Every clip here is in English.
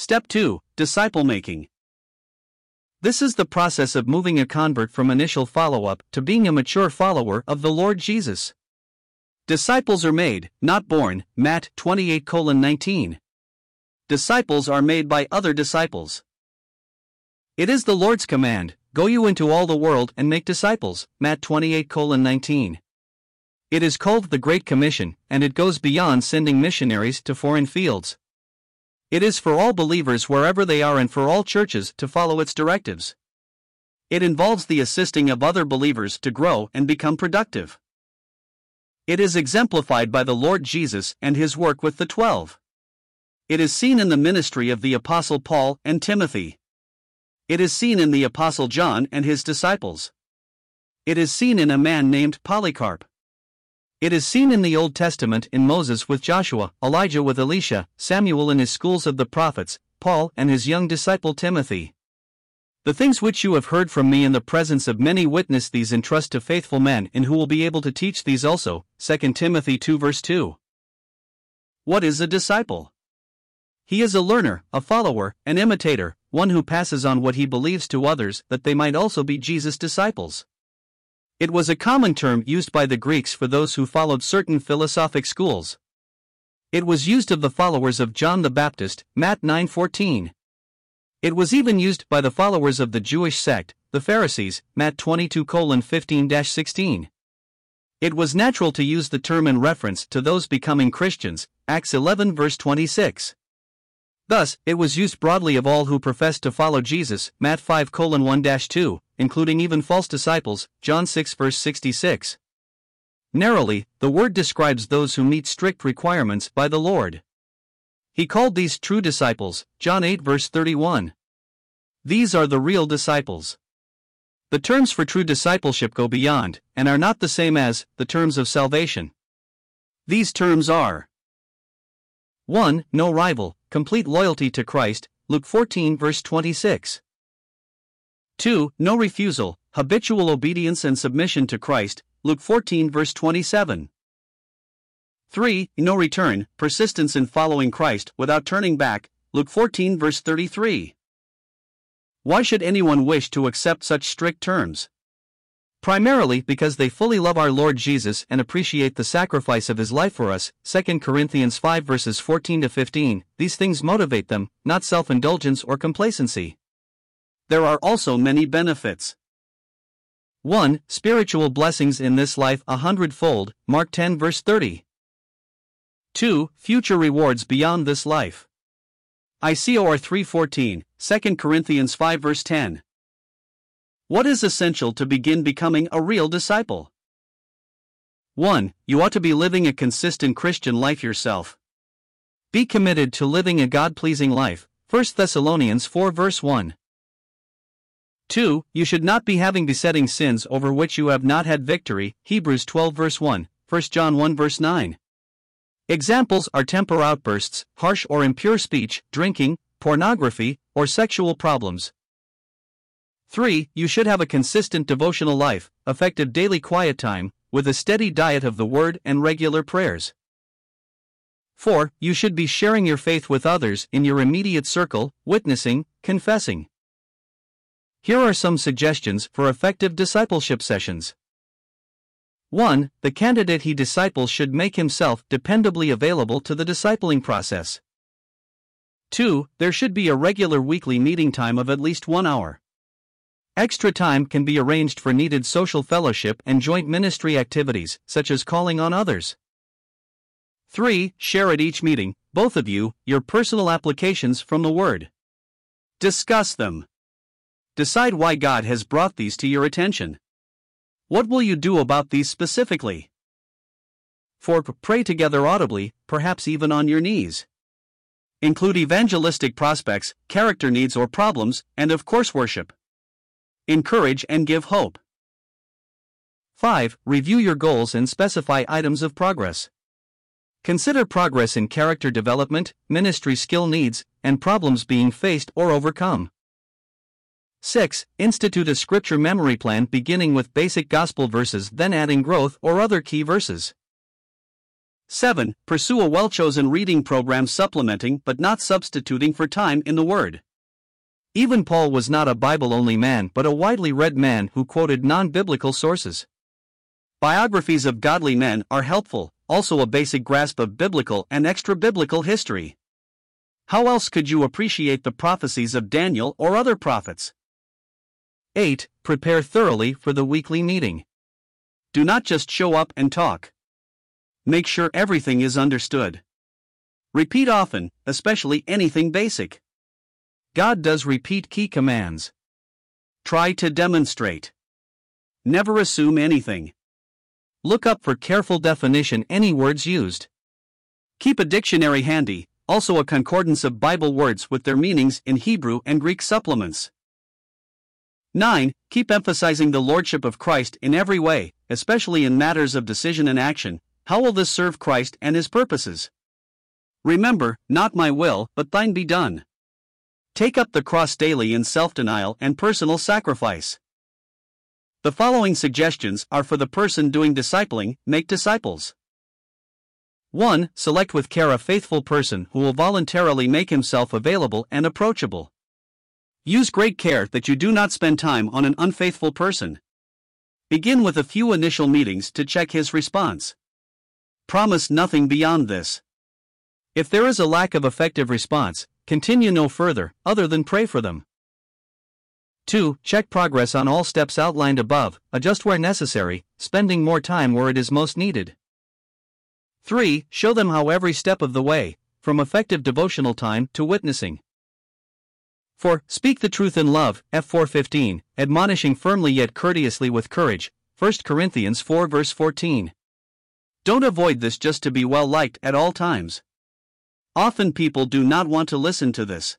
Step 2 Disciple Making. This is the process of moving a convert from initial follow up to being a mature follower of the Lord Jesus. Disciples are made, not born, Matt 28 19. Disciples are made by other disciples. It is the Lord's command Go you into all the world and make disciples, Matt 28 19. It is called the Great Commission, and it goes beyond sending missionaries to foreign fields. It is for all believers wherever they are and for all churches to follow its directives. It involves the assisting of other believers to grow and become productive. It is exemplified by the Lord Jesus and his work with the twelve. It is seen in the ministry of the Apostle Paul and Timothy. It is seen in the Apostle John and his disciples. It is seen in a man named Polycarp. It is seen in the Old Testament in Moses with Joshua, Elijah with Elisha, Samuel in his schools of the prophets, Paul and his young disciple Timothy. The things which you have heard from me in the presence of many witness these entrust to faithful men and who will be able to teach these also. 2 Timothy 2 verse 2. What is a disciple? He is a learner, a follower, an imitator, one who passes on what he believes to others that they might also be Jesus' disciples. It was a common term used by the Greeks for those who followed certain philosophic schools. It was used of the followers of John the Baptist, Matt 9:14. It was even used by the followers of the Jewish sect, the Pharisees, Matt 22:15-16. It was natural to use the term in reference to those becoming Christians, Acts 11 verse 26. Thus, it was used broadly of all who professed to follow Jesus, Matt 5 1 2, including even false disciples, John 6 verse 66. Narrowly, the word describes those who meet strict requirements by the Lord. He called these true disciples, John 8 verse 31. These are the real disciples. The terms for true discipleship go beyond, and are not the same as, the terms of salvation. These terms are 1. No rival, complete loyalty to Christ, Luke 14 verse 26. 2. No refusal, habitual obedience and submission to Christ, Luke 14 verse 27. 3. No return, persistence in following Christ without turning back, Luke 14 verse 33. Why should anyone wish to accept such strict terms? Primarily because they fully love our Lord Jesus and appreciate the sacrifice of his life for us. 2 Corinthians 5 verses 14 to 15. These things motivate them, not self indulgence or complacency. There are also many benefits. 1. Spiritual blessings in this life a hundredfold, Mark 10 verse 30. 2. Future rewards beyond this life. ICOR 3.14, 2 Corinthians 5 verse 10. What is essential to begin becoming a real disciple? 1. You ought to be living a consistent Christian life yourself. Be committed to living a God pleasing life. 1 Thessalonians 4 verse 1. 2. You should not be having besetting sins over which you have not had victory. Hebrews 12 verse 1, 1 John 1 verse 9. Examples are temper outbursts, harsh or impure speech, drinking, pornography, or sexual problems. 3. You should have a consistent devotional life, effective daily quiet time, with a steady diet of the Word and regular prayers. 4. You should be sharing your faith with others in your immediate circle, witnessing, confessing. Here are some suggestions for effective discipleship sessions. 1. The candidate he disciples should make himself dependably available to the discipling process. 2. There should be a regular weekly meeting time of at least one hour. Extra time can be arranged for needed social fellowship and joint ministry activities, such as calling on others. 3. Share at each meeting, both of you, your personal applications from the Word. Discuss them. Decide why God has brought these to your attention. What will you do about these specifically? 4. Pray together audibly, perhaps even on your knees. Include evangelistic prospects, character needs or problems, and of course worship encourage and give hope. 5. Review your goals and specify items of progress. Consider progress in character development, ministry skill needs, and problems being faced or overcome. 6. Institute a scripture memory plan beginning with basic gospel verses, then adding growth or other key verses. 7. Pursue a well chosen reading program supplementing but not substituting for time in the Word. Even Paul was not a Bible only man but a widely read man who quoted non biblical sources. Biographies of godly men are helpful, also a basic grasp of biblical and extra biblical history. How else could you appreciate the prophecies of Daniel or other prophets? 8. Prepare thoroughly for the weekly meeting. Do not just show up and talk. Make sure everything is understood. Repeat often, especially anything basic. God does repeat key commands. Try to demonstrate. Never assume anything. Look up for careful definition any words used. Keep a dictionary handy, also a concordance of Bible words with their meanings in Hebrew and Greek supplements. 9. Keep emphasizing the Lordship of Christ in every way, especially in matters of decision and action. How will this serve Christ and his purposes? Remember, not my will, but thine be done. Take up the cross daily in self denial and personal sacrifice. The following suggestions are for the person doing discipling, make disciples. 1. Select with care a faithful person who will voluntarily make himself available and approachable. Use great care that you do not spend time on an unfaithful person. Begin with a few initial meetings to check his response. Promise nothing beyond this. If there is a lack of effective response, Continue no further, other than pray for them. 2. Check progress on all steps outlined above, adjust where necessary, spending more time where it is most needed. 3. Show them how every step of the way, from effective devotional time to witnessing. 4. Speak the truth in love, Eph 4:15, admonishing firmly yet courteously with courage, 1 Corinthians 4 verse 14. Don't avoid this just to be well liked at all times. Often people do not want to listen to this.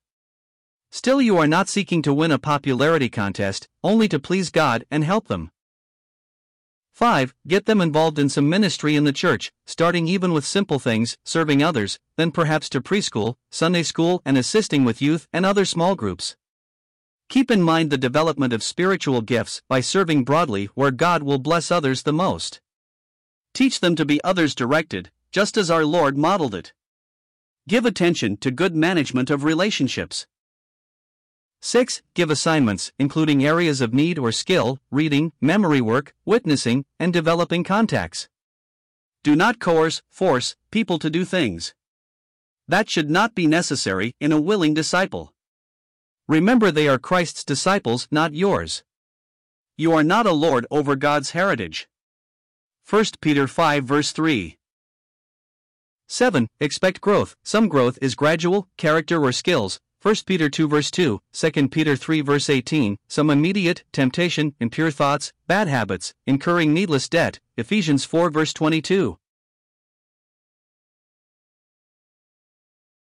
Still, you are not seeking to win a popularity contest, only to please God and help them. 5. Get them involved in some ministry in the church, starting even with simple things, serving others, then perhaps to preschool, Sunday school, and assisting with youth and other small groups. Keep in mind the development of spiritual gifts by serving broadly where God will bless others the most. Teach them to be others directed, just as our Lord modeled it. Give attention to good management of relationships. 6. Give assignments, including areas of need or skill, reading, memory work, witnessing, and developing contacts. Do not coerce, force, people to do things. That should not be necessary in a willing disciple. Remember, they are Christ's disciples, not yours. You are not a lord over God's heritage. 1 Peter 5 verse 3. 7. Expect growth. Some growth is gradual, character or skills. 1 Peter 2 verse 2, 2 Peter 3 verse 18. Some immediate, temptation, impure thoughts, bad habits, incurring needless debt. Ephesians 4 verse 22.